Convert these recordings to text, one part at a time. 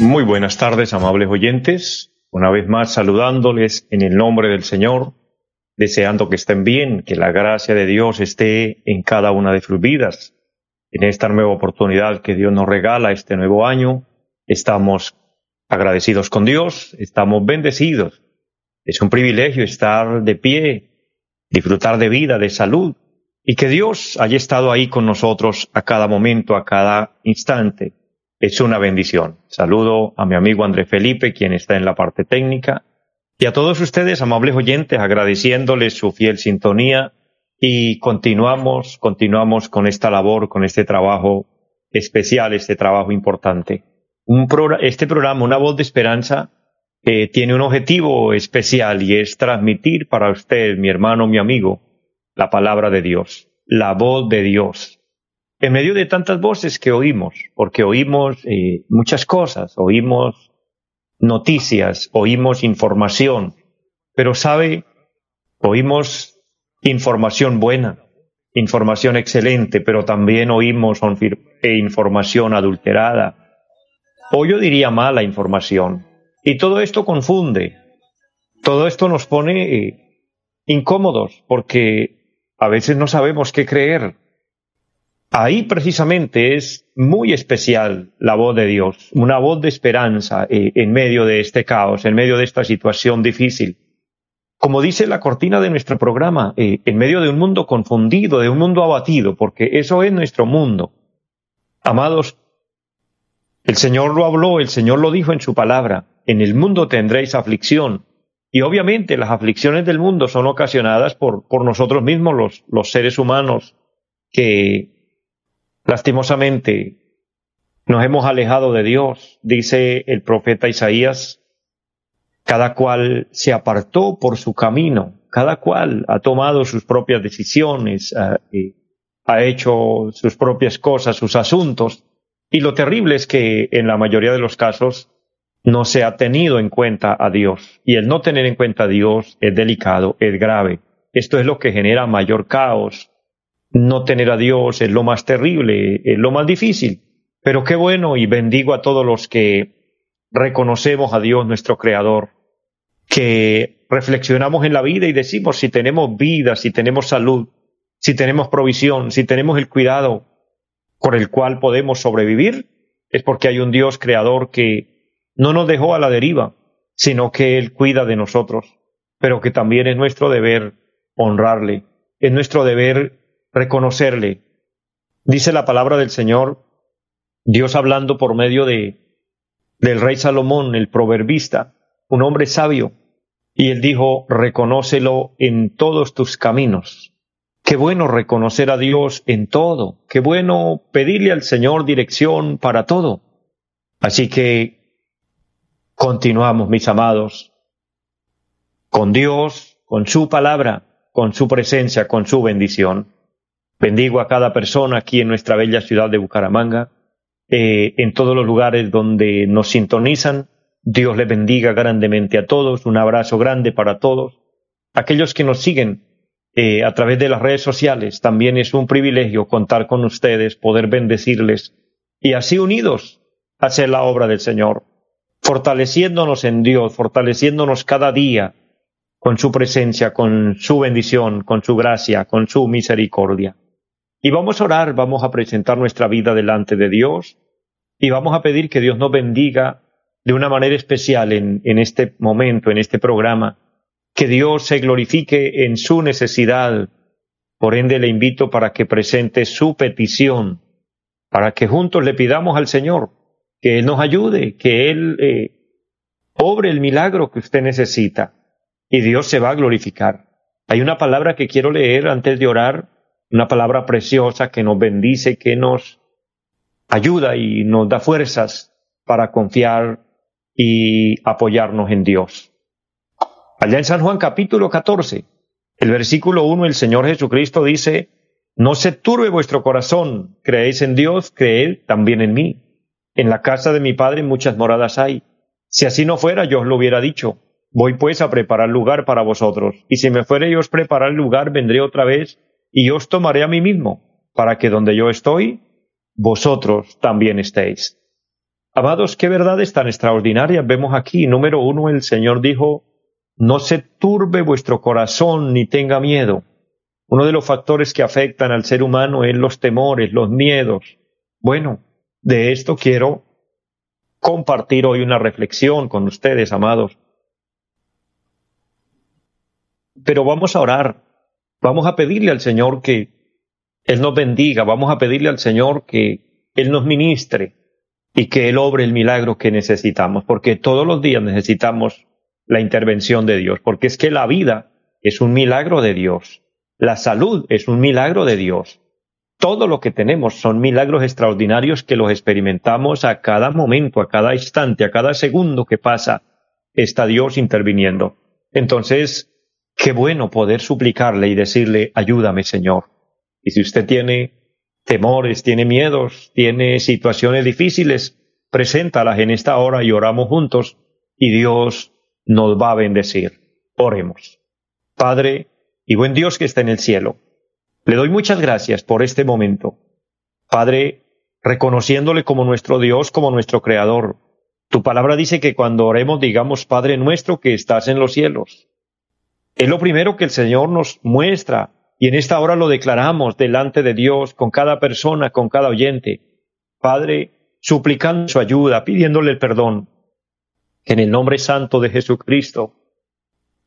Muy buenas tardes, amables oyentes. Una vez más saludándoles en el nombre del Señor, deseando que estén bien, que la gracia de Dios esté en cada una de sus vidas. En esta nueva oportunidad que Dios nos regala este nuevo año, estamos agradecidos con Dios, estamos bendecidos. Es un privilegio estar de pie, disfrutar de vida, de salud, y que Dios haya estado ahí con nosotros a cada momento, a cada instante es una bendición. Saludo a mi amigo André Felipe, quien está en la parte técnica, y a todos ustedes, amables oyentes, agradeciéndoles su fiel sintonía y continuamos, continuamos con esta labor, con este trabajo especial, este trabajo importante. Este programa, Una Voz de Esperanza, eh, tiene un objetivo especial y es transmitir para usted, mi hermano, mi amigo, la palabra de Dios, la voz de Dios, en medio de tantas voces que oímos, porque oímos eh, muchas cosas, oímos noticias, oímos información, pero sabe, oímos información buena, información excelente, pero también oímos eh, información adulterada, o yo diría mala información. Y todo esto confunde, todo esto nos pone eh, incómodos, porque a veces no sabemos qué creer, Ahí precisamente es muy especial la voz de Dios, una voz de esperanza eh, en medio de este caos, en medio de esta situación difícil. Como dice la cortina de nuestro programa, eh, en medio de un mundo confundido, de un mundo abatido, porque eso es nuestro mundo. Amados, el Señor lo habló, el Señor lo dijo en su palabra, en el mundo tendréis aflicción. Y obviamente las aflicciones del mundo son ocasionadas por, por nosotros mismos, los, los seres humanos, que Lastimosamente, nos hemos alejado de Dios, dice el profeta Isaías, cada cual se apartó por su camino, cada cual ha tomado sus propias decisiones, ha, ha hecho sus propias cosas, sus asuntos, y lo terrible es que en la mayoría de los casos no se ha tenido en cuenta a Dios, y el no tener en cuenta a Dios es delicado, es grave. Esto es lo que genera mayor caos, no tener a Dios es lo más terrible, es lo más difícil. Pero qué bueno y bendigo a todos los que reconocemos a Dios nuestro Creador, que reflexionamos en la vida y decimos si tenemos vida, si tenemos salud, si tenemos provisión, si tenemos el cuidado por el cual podemos sobrevivir, es porque hay un Dios creador que no nos dejó a la deriva, sino que Él cuida de nosotros, pero que también es nuestro deber honrarle, es nuestro deber reconocerle. Dice la palabra del Señor, Dios hablando por medio de del rey Salomón, el proverbista, un hombre sabio, y él dijo, reconócelo en todos tus caminos. Qué bueno reconocer a Dios en todo, qué bueno pedirle al Señor dirección para todo. Así que continuamos, mis amados, con Dios, con su palabra, con su presencia, con su bendición. Bendigo a cada persona aquí en nuestra bella ciudad de Bucaramanga, eh, en todos los lugares donde nos sintonizan. Dios les bendiga grandemente a todos. Un abrazo grande para todos. Aquellos que nos siguen eh, a través de las redes sociales, también es un privilegio contar con ustedes, poder bendecirles y así unidos hacer la obra del Señor, fortaleciéndonos en Dios, fortaleciéndonos cada día con su presencia, con su bendición, con su gracia, con su misericordia. Y vamos a orar, vamos a presentar nuestra vida delante de Dios y vamos a pedir que Dios nos bendiga de una manera especial en, este momento, en este programa, que Dios se glorifique en su necesidad. Por ende, le invito para que presente su petición, para que juntos le pidamos al Señor que nos ayude, que Él eh, obre el milagro que usted necesita y Dios se va a glorificar. Hay una palabra que quiero leer antes de orar una palabra preciosa que nos bendice, que nos ayuda y nos da fuerzas. para confiar y apoyarnos en Dios. Allá en San Juan capítulo 14, el versículo 1, el Señor Jesucristo dice, no se turbe vuestro corazón, creéis en Dios, creed también en mí. En la casa de mi Padre muchas moradas hay. Si así no fuera, yo os lo hubiera dicho. Voy pues a preparar lugar para vosotros, y si me fuere yo os preparar lugar, vendré otra vez, y os tomaré a mí mismo, para que donde yo estoy, vosotros también estéis. Amados, qué verdades tan extraordinarias vemos aquí. Número uno, el Señor dijo, no se turbe vuestro corazón ni tenga miedo. Uno de los factores que afectan al ser humano es los temores, los miedos. Bueno, de esto quiero compartir hoy una reflexión con ustedes, amados. Pero vamos a orar, vamos a pedirle al Señor que Él nos bendiga, vamos a pedirle al Señor que Él nos ministre y que Él obre el milagro que necesitamos, porque todos los días necesitamos la intervención de Dios, porque es que la vida es un milagro de Dios, la salud es un milagro de Dios, todo lo que tenemos son milagros extraordinarios que los experimentamos a cada momento, a cada instante, a cada segundo que pasa, está Dios interviniendo. Entonces, qué bueno poder suplicarle y decirle, ayúdame Señor. Y si usted tiene temores, tiene miedos, tiene situaciones difíciles, preséntalas en esta hora y oramos juntos y Dios nos va a bendecir. Oremos. Padre y buen Dios que está en el cielo, le doy muchas gracias por este momento. Padre, reconociéndole como nuestro Dios, como nuestro Creador. Tu palabra dice que cuando oremos digamos, Padre nuestro que estás en los cielos. Es lo primero que el Señor nos muestra y en esta hora lo declaramos delante de Dios, con cada persona, con cada oyente. Padre, suplicando su ayuda, pidiéndole el perdón. Que en el nombre santo de Jesucristo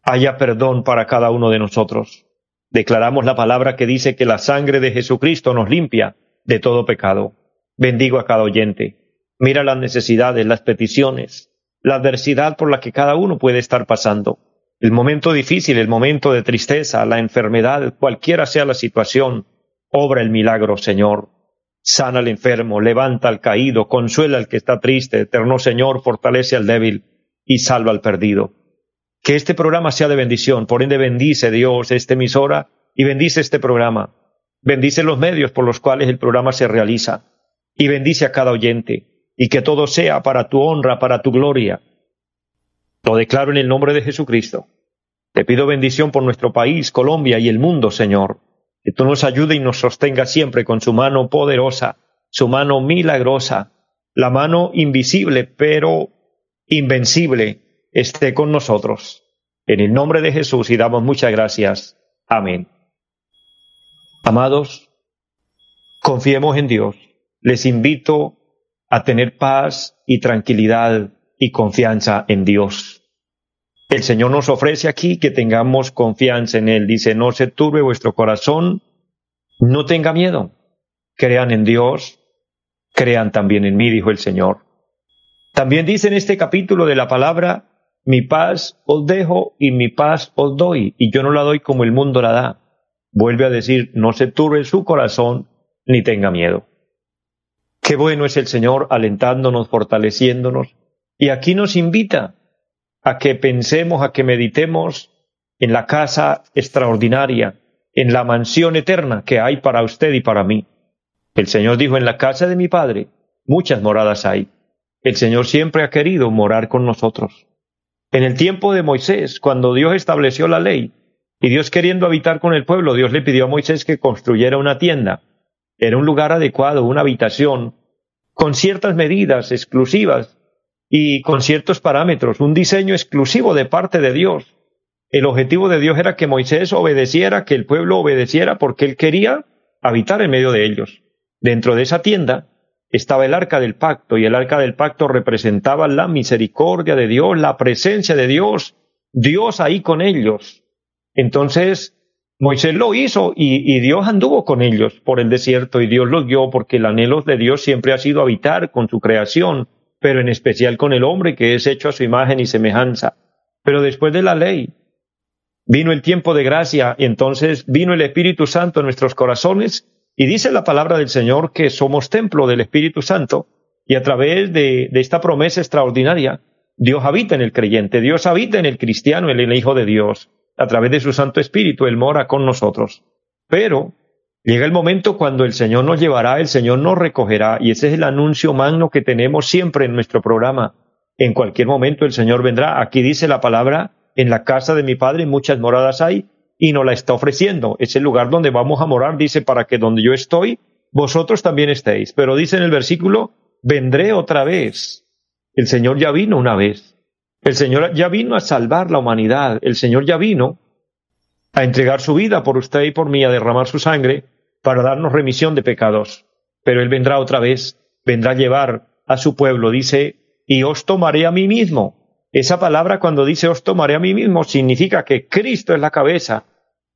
haya perdón para cada uno de nosotros. Declaramos la palabra que dice que la sangre de Jesucristo nos limpia de todo pecado. Bendigo a cada oyente. Mira las necesidades, las peticiones, la adversidad por la que cada uno puede estar pasando el momento difícil, el momento de tristeza, la enfermedad, cualquiera sea la situación, obra el milagro, Señor. Sana al enfermo, levanta al caído, consuela al que está triste, eterno Señor, fortalece al débil y salva al perdido. Que este programa sea de bendición, por ende bendice Dios esta emisora y bendice este programa. Bendice los medios por los cuales el programa se realiza y bendice a cada oyente y que todo sea para tu honra, para tu gloria lo declaro en el nombre de Jesucristo. Te pido bendición por nuestro país, Colombia y el mundo, Señor. Que tú nos ayude y nos sostenga siempre con su mano poderosa, su mano milagrosa, la mano invisible pero invencible esté con nosotros. En el nombre de Jesús y damos muchas gracias. Amén. Amados, confiemos en Dios. Les invito a tener paz y tranquilidad y confianza en Dios. El Señor nos ofrece aquí que tengamos confianza en Él. Dice, no se turbe vuestro corazón, no tenga miedo. Crean en Dios, crean también en mí, dijo el Señor. También dice en este capítulo de la palabra, mi paz os dejo y mi paz os doy, y yo no la doy como el mundo la da. Vuelve a decir, no se turbe su corazón, ni tenga miedo. Qué bueno es el Señor alentándonos, fortaleciéndonos, y aquí nos invita a que pensemos, a que meditemos en la casa extraordinaria, en la mansión eterna que hay para usted y para mí. El Señor dijo, en la casa de mi Padre muchas moradas hay. El Señor siempre ha querido morar con nosotros. En el tiempo de Moisés, cuando Dios estableció la ley, y Dios queriendo habitar con el pueblo, Dios le pidió a Moisés que construyera una tienda. Era un lugar adecuado, una habitación, con ciertas medidas exclusivas y con ciertos parámetros, un diseño exclusivo de parte de Dios. El objetivo de Dios era que Moisés obedeciera, que el pueblo obedeciera, porque él quería habitar en medio de ellos. Dentro de esa tienda estaba el arca del pacto, y el arca del pacto representaba la misericordia de Dios, la presencia de Dios, Dios ahí con ellos. Entonces, Moisés lo hizo y, Dios anduvo con ellos por el desierto y Dios los guió porque el anhelo de Dios siempre ha sido habitar con su creación pero en especial con el hombre que es hecho a su imagen y semejanza. Pero después de la ley vino el tiempo de gracia y entonces vino el Espíritu Santo en nuestros corazones y dice la palabra del Señor que somos templo del Espíritu Santo Y a través de, esta promesa extraordinaria, Dios habita en el creyente, Dios habita en el cristiano, en el Hijo de Dios. A través de su Santo Espíritu, Él mora con nosotros. Pero llega el momento cuando el Señor nos llevará, el Señor nos recogerá, y ese es el anuncio magno que tenemos siempre en nuestro programa. En cualquier momento el Señor vendrá. Aquí dice la palabra, en la casa de mi Padre muchas moradas hay, y nos la está ofreciendo. Es el lugar donde vamos a morar, dice, para que donde yo estoy, vosotros también estéis. Pero dice en el versículo, vendré otra vez. El Señor ya vino una vez. El Señor ya vino a salvar la humanidad. El Señor ya vino a entregar su vida por usted y por mí, a derramar su sangre para darnos remisión de pecados. Pero Él vendrá otra vez, vendrá a llevar a su pueblo, dice, y os tomaré a mí mismo. Esa palabra cuando dice os tomaré a mí mismo significa que Cristo es la cabeza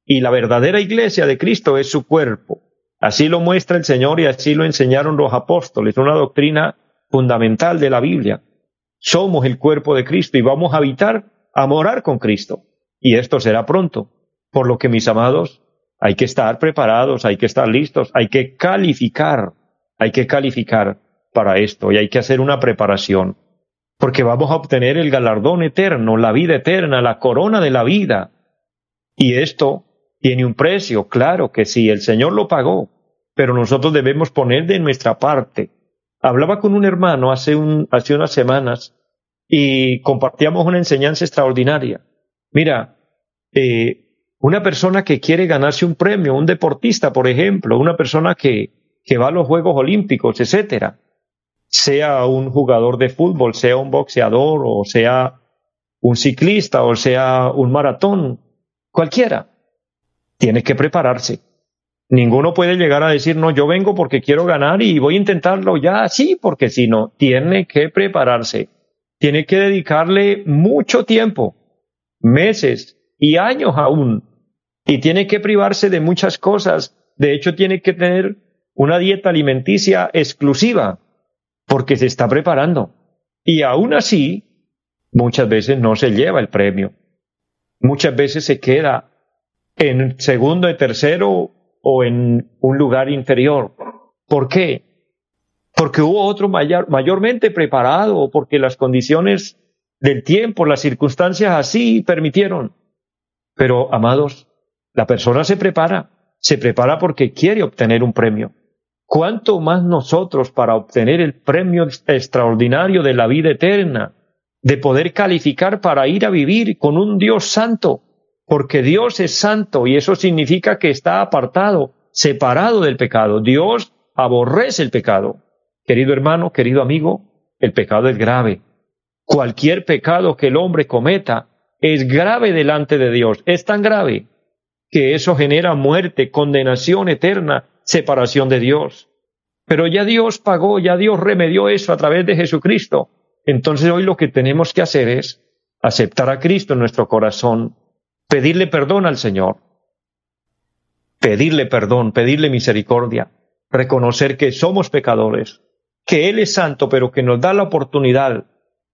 y la verdadera iglesia de Cristo es su cuerpo. Así lo muestra el Señor y así lo enseñaron los apóstoles, una doctrina fundamental de la Biblia. Somos el cuerpo de Cristo y vamos a habitar, a morar con Cristo. Y esto será pronto. Por lo que, mis amados, hay que estar preparados, hay que estar listos, hay que calificar, hay que calificar para esto y hay que hacer una preparación. Porque vamos a obtener el galardón eterno, la vida eterna, la corona de la vida. Y esto tiene un precio, claro que sí, el Señor lo pagó, pero nosotros debemos poner de nuestra parte. Hablaba con un hermano hace, un, hace unas semanas y compartíamos una enseñanza extraordinaria. Mira, eh, una persona que quiere ganarse un premio, un deportista, por ejemplo, una persona que, que va a los Juegos Olímpicos, etcétera, sea un jugador de fútbol, sea un boxeador, o sea un ciclista, o sea un maratón, cualquiera tiene que prepararse. Ninguno puede llegar a decir, no, yo vengo porque quiero ganar y voy a intentarlo ya, sí, porque si no, tiene que prepararse. Tiene que dedicarle mucho tiempo, meses y años aún. Y tiene que privarse de muchas cosas. De hecho, tiene que tener una dieta alimenticia exclusiva, porque se está preparando. Y aún así, muchas veces no se lleva el premio. Muchas veces se queda en segundo y tercero o en un lugar inferior. ¿Por qué? Porque hubo otro mayor, mayormente preparado o porque las condiciones del tiempo, las circunstancias así permitieron. Pero, amados, la persona se prepara, se prepara porque quiere obtener un premio. ¿Cuánto más nosotros para obtener el premio extraordinario de la vida eterna, de poder calificar para ir a vivir con un Dios santo, porque Dios es santo y eso significa que está apartado, separado del pecado. Dios aborrece el pecado. Querido hermano, querido amigo, el pecado es grave. Cualquier pecado que el hombre cometa es grave delante de Dios. Es tan grave que eso genera muerte, condenación eterna, separación de Dios. Pero ya Dios pagó, ya Dios remedió eso a través de Jesucristo. Entonces hoy lo que tenemos que hacer es aceptar a Cristo en nuestro corazón, pedirle perdón al Señor, pedirle perdón, pedirle misericordia, reconocer que somos pecadores, que Él es santo, pero que nos da la oportunidad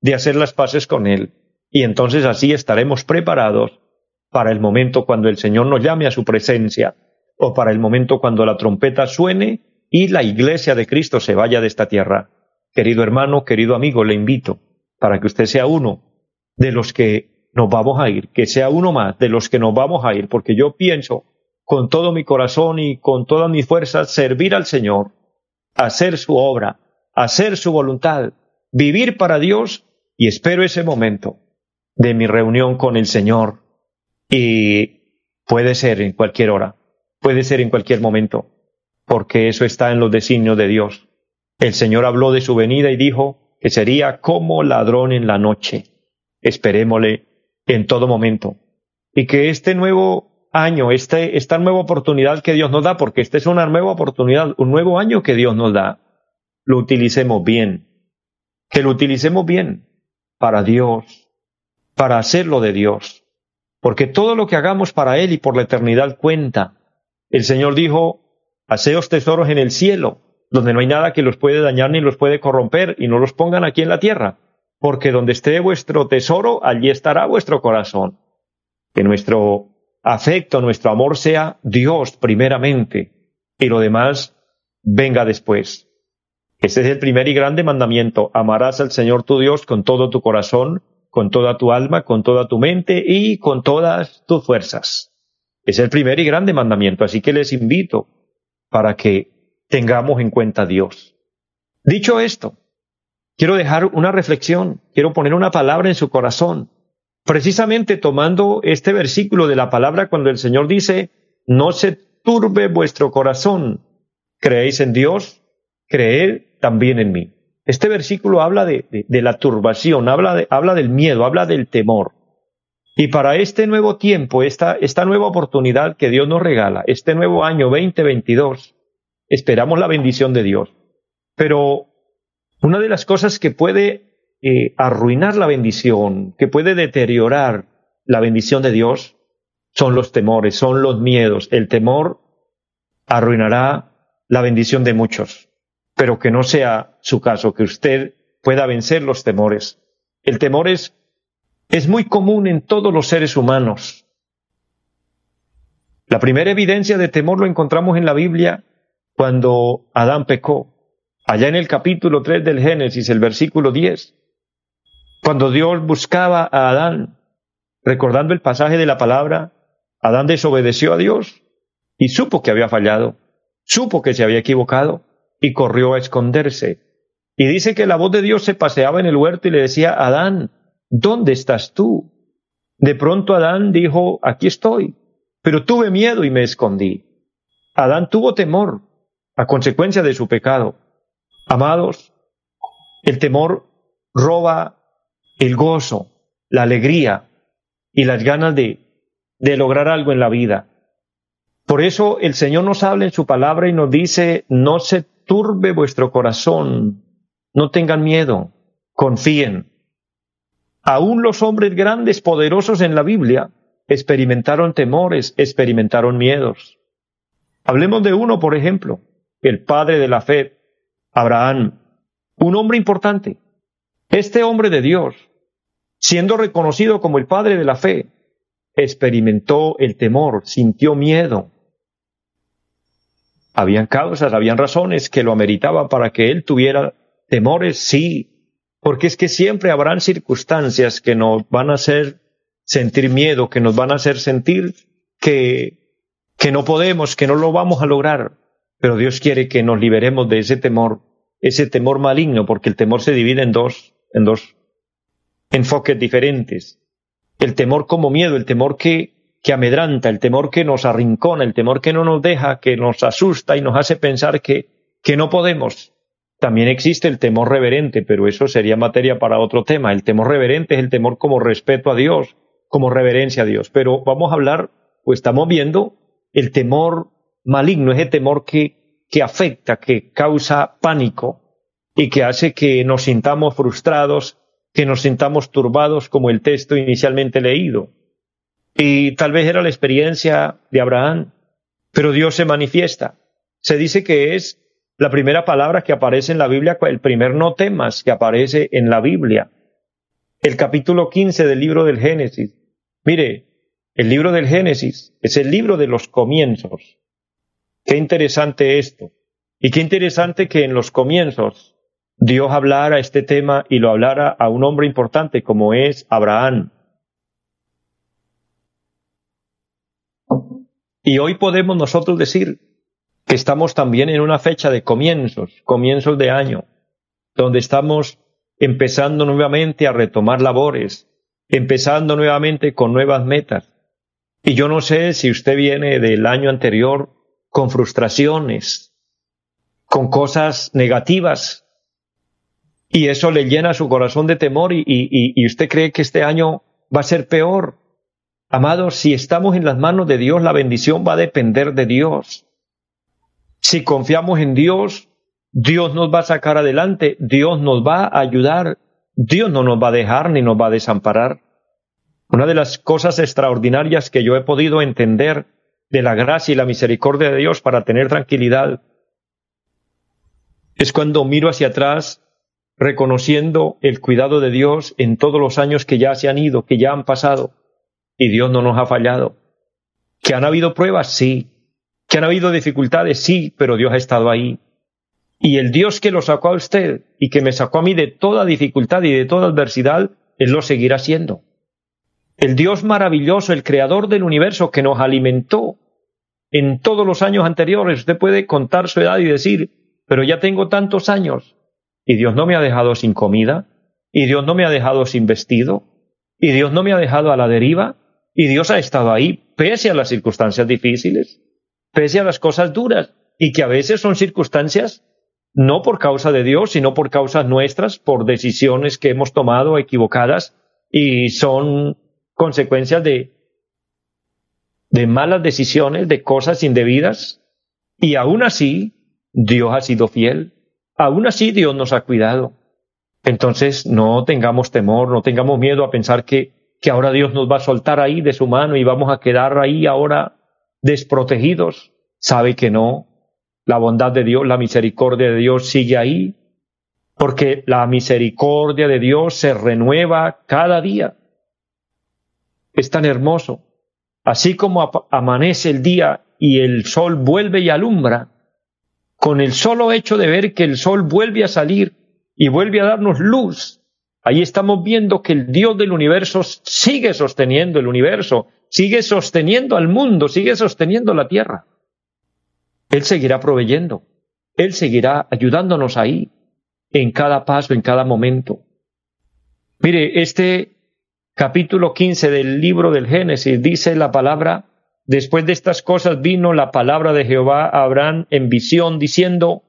de hacer las paces con Él. Y entonces así estaremos preparados para el momento cuando el Señor nos llame a su presencia, o para el momento cuando la trompeta suene y la iglesia de Cristo se vaya de esta tierra. Querido hermano, querido amigo, le invito para que usted sea uno de los que nos vamos a ir, que sea uno más de los que nos vamos a ir, porque yo pienso con todo mi corazón y con todas mis fuerzas servir al Señor, hacer su obra, hacer su voluntad, vivir para Dios y espero ese momento de mi reunión con el Señor. Y puede ser en cualquier hora, puede ser en cualquier momento, porque eso está en los designios de Dios. El Señor habló de su venida y dijo que sería como ladrón en la noche. Esperémosle en todo momento. Y que este nuevo año, este, esta nueva oportunidad que Dios nos da, porque esta es una nueva oportunidad, un nuevo año que Dios nos da, lo utilicemos bien. Que lo utilicemos bien para Dios, para hacerlo de Dios. Porque todo lo que hagamos para Él y por la eternidad cuenta. El Señor dijo, haceos tesoros en el cielo, donde no hay nada que los puede dañar ni los puede corromper, y no los pongan aquí en la tierra porque donde esté vuestro tesoro, allí estará vuestro corazón. Que nuestro afecto, nuestro amor sea Dios primeramente y lo demás venga después. Ese es el primer y grande mandamiento. Amarás al Señor tu Dios con todo tu corazón, con toda tu alma, con toda tu mente y con todas tus fuerzas. Es el primer y grande mandamiento. Así que les invito para que tengamos en cuenta a Dios. Dicho esto, quiero dejar una reflexión, quiero poner una palabra en su corazón, precisamente tomando este versículo de la palabra cuando el Señor dice, no se turbe vuestro corazón, creéis en Dios, creed también en mí. Este versículo habla de, la turbación, habla, habla del miedo, habla del temor. Y para este nuevo tiempo, esta, esta nueva oportunidad que Dios nos regala, este nuevo año 2022, esperamos la bendición de Dios. Pero una de las cosas que puede eh, arruinar la bendición, que puede deteriorar la bendición de Dios, son los temores, son los miedos. El temor arruinará la bendición de muchos pero que no sea su caso, que usted pueda vencer los temores. El temor es, es muy común en todos los seres humanos. La primera evidencia de temor lo encontramos en la Biblia cuando Adán pecó, allá en el capítulo 3 del Génesis, el versículo 10, cuando Dios buscaba a Adán, recordando el pasaje de la palabra, Adán desobedeció a Dios y supo que había fallado, supo que se había equivocado, y corrió a esconderse. Y dice que la voz de Dios se paseaba en el huerto y le decía, Adán, ¿dónde estás tú? De pronto Adán dijo, aquí estoy, pero tuve miedo y me escondí. Adán tuvo temor a consecuencia de su pecado. Amados, el temor roba el gozo, la alegría y las ganas de, de lograr algo en la vida. Por eso el Señor nos habla en su palabra y nos dice, no se turbe vuestro corazón, no tengan miedo, confíen. Aún los hombres grandes, poderosos en la Biblia, experimentaron temores, experimentaron miedos. Hablemos de uno, por ejemplo, el padre de la fe, Abraham, un hombre importante. Este hombre de Dios, siendo reconocido como el padre de la fe, experimentó el temor, sintió miedo, habían causas, habían razones que lo ameritaban para que él tuviera temores, sí, porque es que siempre habrán circunstancias que nos van a hacer sentir miedo, que nos van a hacer sentir que, que no podemos, que no lo vamos a lograr. Pero Dios quiere que nos liberemos de ese temor, ese temor maligno, porque el temor se divide en dos, en dos enfoques diferentes. El temor como miedo, el temor que que amedranta, el temor que nos arrincona, el temor que no nos deja, que nos asusta y nos hace pensar que, que no podemos. También existe el temor reverente, pero eso sería materia para otro tema. El temor reverente es el temor como respeto a Dios, como reverencia a Dios. Pero vamos a hablar, o estamos viendo, el temor maligno, ese temor que, que afecta, que causa pánico y que hace que nos sintamos frustrados, que nos sintamos turbados como el texto inicialmente leído. Y tal vez era la experiencia de Abraham, pero Dios se manifiesta. Se dice que es la primera palabra que aparece en la Biblia, el primer no temas que aparece en la Biblia. El capítulo 15 del libro del Génesis. Mire, el libro del Génesis es el libro de los comienzos. Qué interesante esto. Y qué interesante que en los comienzos Dios hablara este tema y lo hablara a un hombre importante como es Abraham. Y hoy podemos nosotros decir que estamos también en una fecha de comienzos, comienzos de año, donde estamos empezando nuevamente a retomar labores, empezando nuevamente con nuevas metas. Y yo no sé si usted viene del año anterior con frustraciones, con cosas negativas, y eso le llena su corazón de temor y, y, usted cree que este año va a ser peor. Amados, si estamos en las manos de Dios, la bendición va a depender de Dios. Si confiamos en Dios, Dios nos va a sacar adelante, Dios nos va a ayudar, Dios no nos va a dejar ni nos va a desamparar. Una de las cosas extraordinarias que yo he podido entender de la gracia y la misericordia de Dios para tener tranquilidad es cuando miro hacia atrás reconociendo el cuidado de Dios en todos los años que ya se han ido, que ya han pasado y Dios no nos ha fallado. ¿Que han habido pruebas? Sí. ¿Que han habido dificultades? Sí, pero Dios ha estado ahí. Y el Dios que lo sacó a usted y que me sacó a mí de toda dificultad y de toda adversidad, Él lo seguirá siendo. El Dios maravilloso, el creador del universo que nos alimentó en todos los años anteriores. Usted puede contar su edad y decir, pero ya tengo tantos años y Dios no me ha dejado sin comida, y Dios no me ha dejado sin vestido, y Dios no me ha dejado a la deriva, y Dios ha estado ahí pese a las circunstancias difíciles, pese a las cosas duras, y que a veces son circunstancias no por causa de Dios, sino por causas nuestras, por decisiones que hemos tomado equivocadas, y son consecuencias de, de malas decisiones, de cosas indebidas, y aún así Dios ha sido fiel, aún así Dios nos ha cuidado. Entonces no tengamos temor, no tengamos miedo a pensar que, que ahora Dios nos va a soltar ahí de su mano y vamos a quedar ahí ahora desprotegidos. Sabe que no. La bondad de Dios, la misericordia de Dios sigue ahí, porque la misericordia de Dios se renueva cada día. Es tan hermoso. Así como amanece el día y el sol vuelve y alumbra, con el solo hecho de ver que el sol vuelve a salir y vuelve a darnos luz, ahí estamos viendo que el Dios del universo sigue sosteniendo el universo, sigue sosteniendo al mundo, sigue sosteniendo la tierra. Él seguirá proveyendo, Él seguirá ayudándonos ahí, en cada paso, en cada momento. Mire, este capítulo 15 del libro del Génesis dice la palabra Después de estas cosas vino la palabra de Jehová a Abraham en visión, diciendo,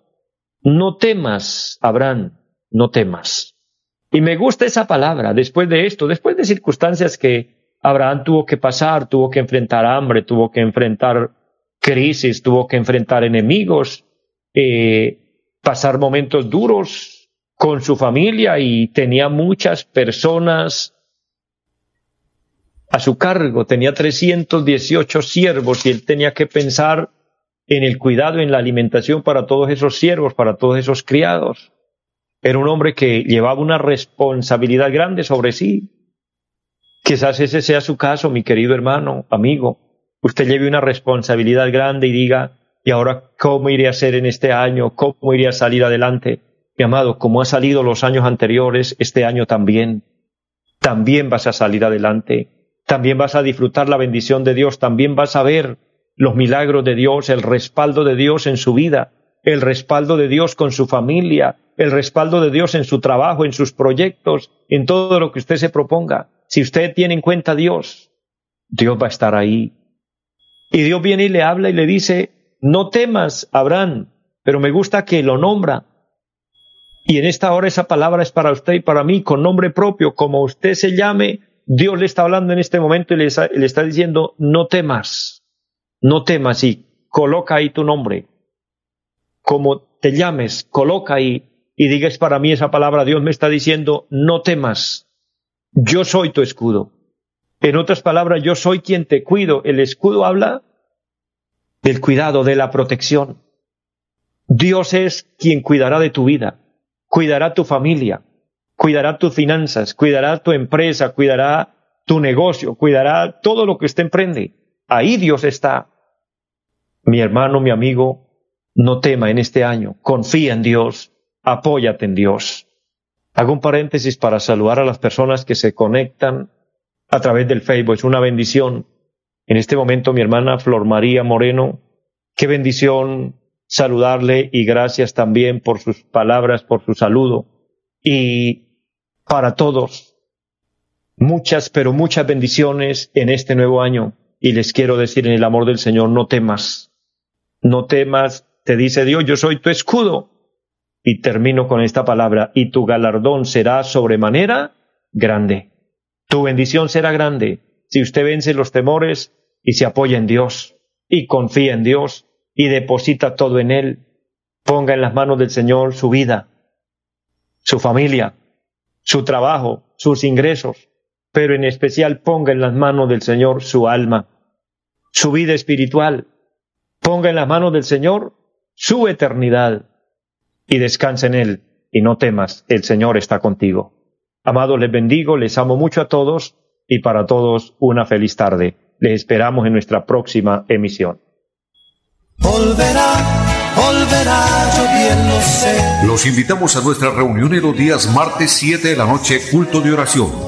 No temas, Abraham, no temas. Y me gusta esa palabra, después de esto, después de circunstancias que Abraham tuvo que pasar, tuvo que enfrentar hambre, tuvo que enfrentar crisis, tuvo que enfrentar enemigos, eh, pasar momentos duros con su familia y tenía muchas personas a su cargo, tenía 318 siervos y él tenía que pensar en el cuidado, en la alimentación para todos esos siervos, para todos esos criados. Era un hombre que llevaba una responsabilidad grande sobre sí. Quizás ese sea su caso, mi querido hermano, amigo. Usted lleve una responsabilidad grande y diga, ¿y ahora cómo iré a ser en este año? ¿Cómo iré a salir adelante? Mi amado, como ha salido los años anteriores, este año también. También vas a salir adelante también vas a disfrutar la bendición de Dios, también vas a ver los milagros de Dios, el respaldo de Dios en su vida, el respaldo de Dios con su familia, el respaldo de Dios en su trabajo, en sus proyectos, en todo lo que usted se proponga. Si usted tiene en cuenta a Dios, Dios va a estar ahí. Y Dios viene y le habla y le dice, no temas, Abraham, pero me gusta que lo nombra. Y en esta hora esa palabra es para usted y para mí, con nombre propio, como usted se llame, Dios le está hablando en este momento y le está, diciendo, no temas, no temas y coloca ahí tu nombre. Como te llames, coloca ahí y digas para mí esa palabra, Dios me está diciendo, no temas, yo soy tu escudo. En otras palabras, yo soy quien te cuido. El escudo habla del cuidado, de la protección. Dios es quien cuidará de tu vida, cuidará tu familia, cuidará tus finanzas, cuidará tu empresa, cuidará tu negocio, cuidará todo lo que usted emprende. Ahí Dios está. Mi hermano, mi amigo, no tema en este año, confía en Dios, apóyate en Dios. Hago un paréntesis para saludar a las personas que se conectan a través del Facebook. Es una bendición. En este momento mi hermana Flor María Moreno, qué bendición saludarle y gracias también por sus palabras, por su saludo. Y para todos. Muchas, pero muchas bendiciones en este nuevo año. Y les quiero decir en el amor del Señor, no temas. No temas, te dice Dios, yo soy tu escudo. Y termino con esta palabra, y tu galardón será sobremanera grande. Tu bendición será grande si usted vence los temores y se apoya en Dios y confía en Dios y deposita todo en Él. Ponga en las manos del Señor su vida, su familia, su trabajo, sus ingresos, pero en especial ponga en las manos del Señor su alma, su vida espiritual. Ponga en las manos del Señor su eternidad y descansa en Él y no temas, el Señor está contigo. Amados, les bendigo, les amo mucho a todos y para todos una feliz tarde. Les esperamos en nuestra próxima emisión. Volverá, volverá, yo bien lo sé. Los invitamos a nuestra reunión en los días martes 7 de la noche, culto de oración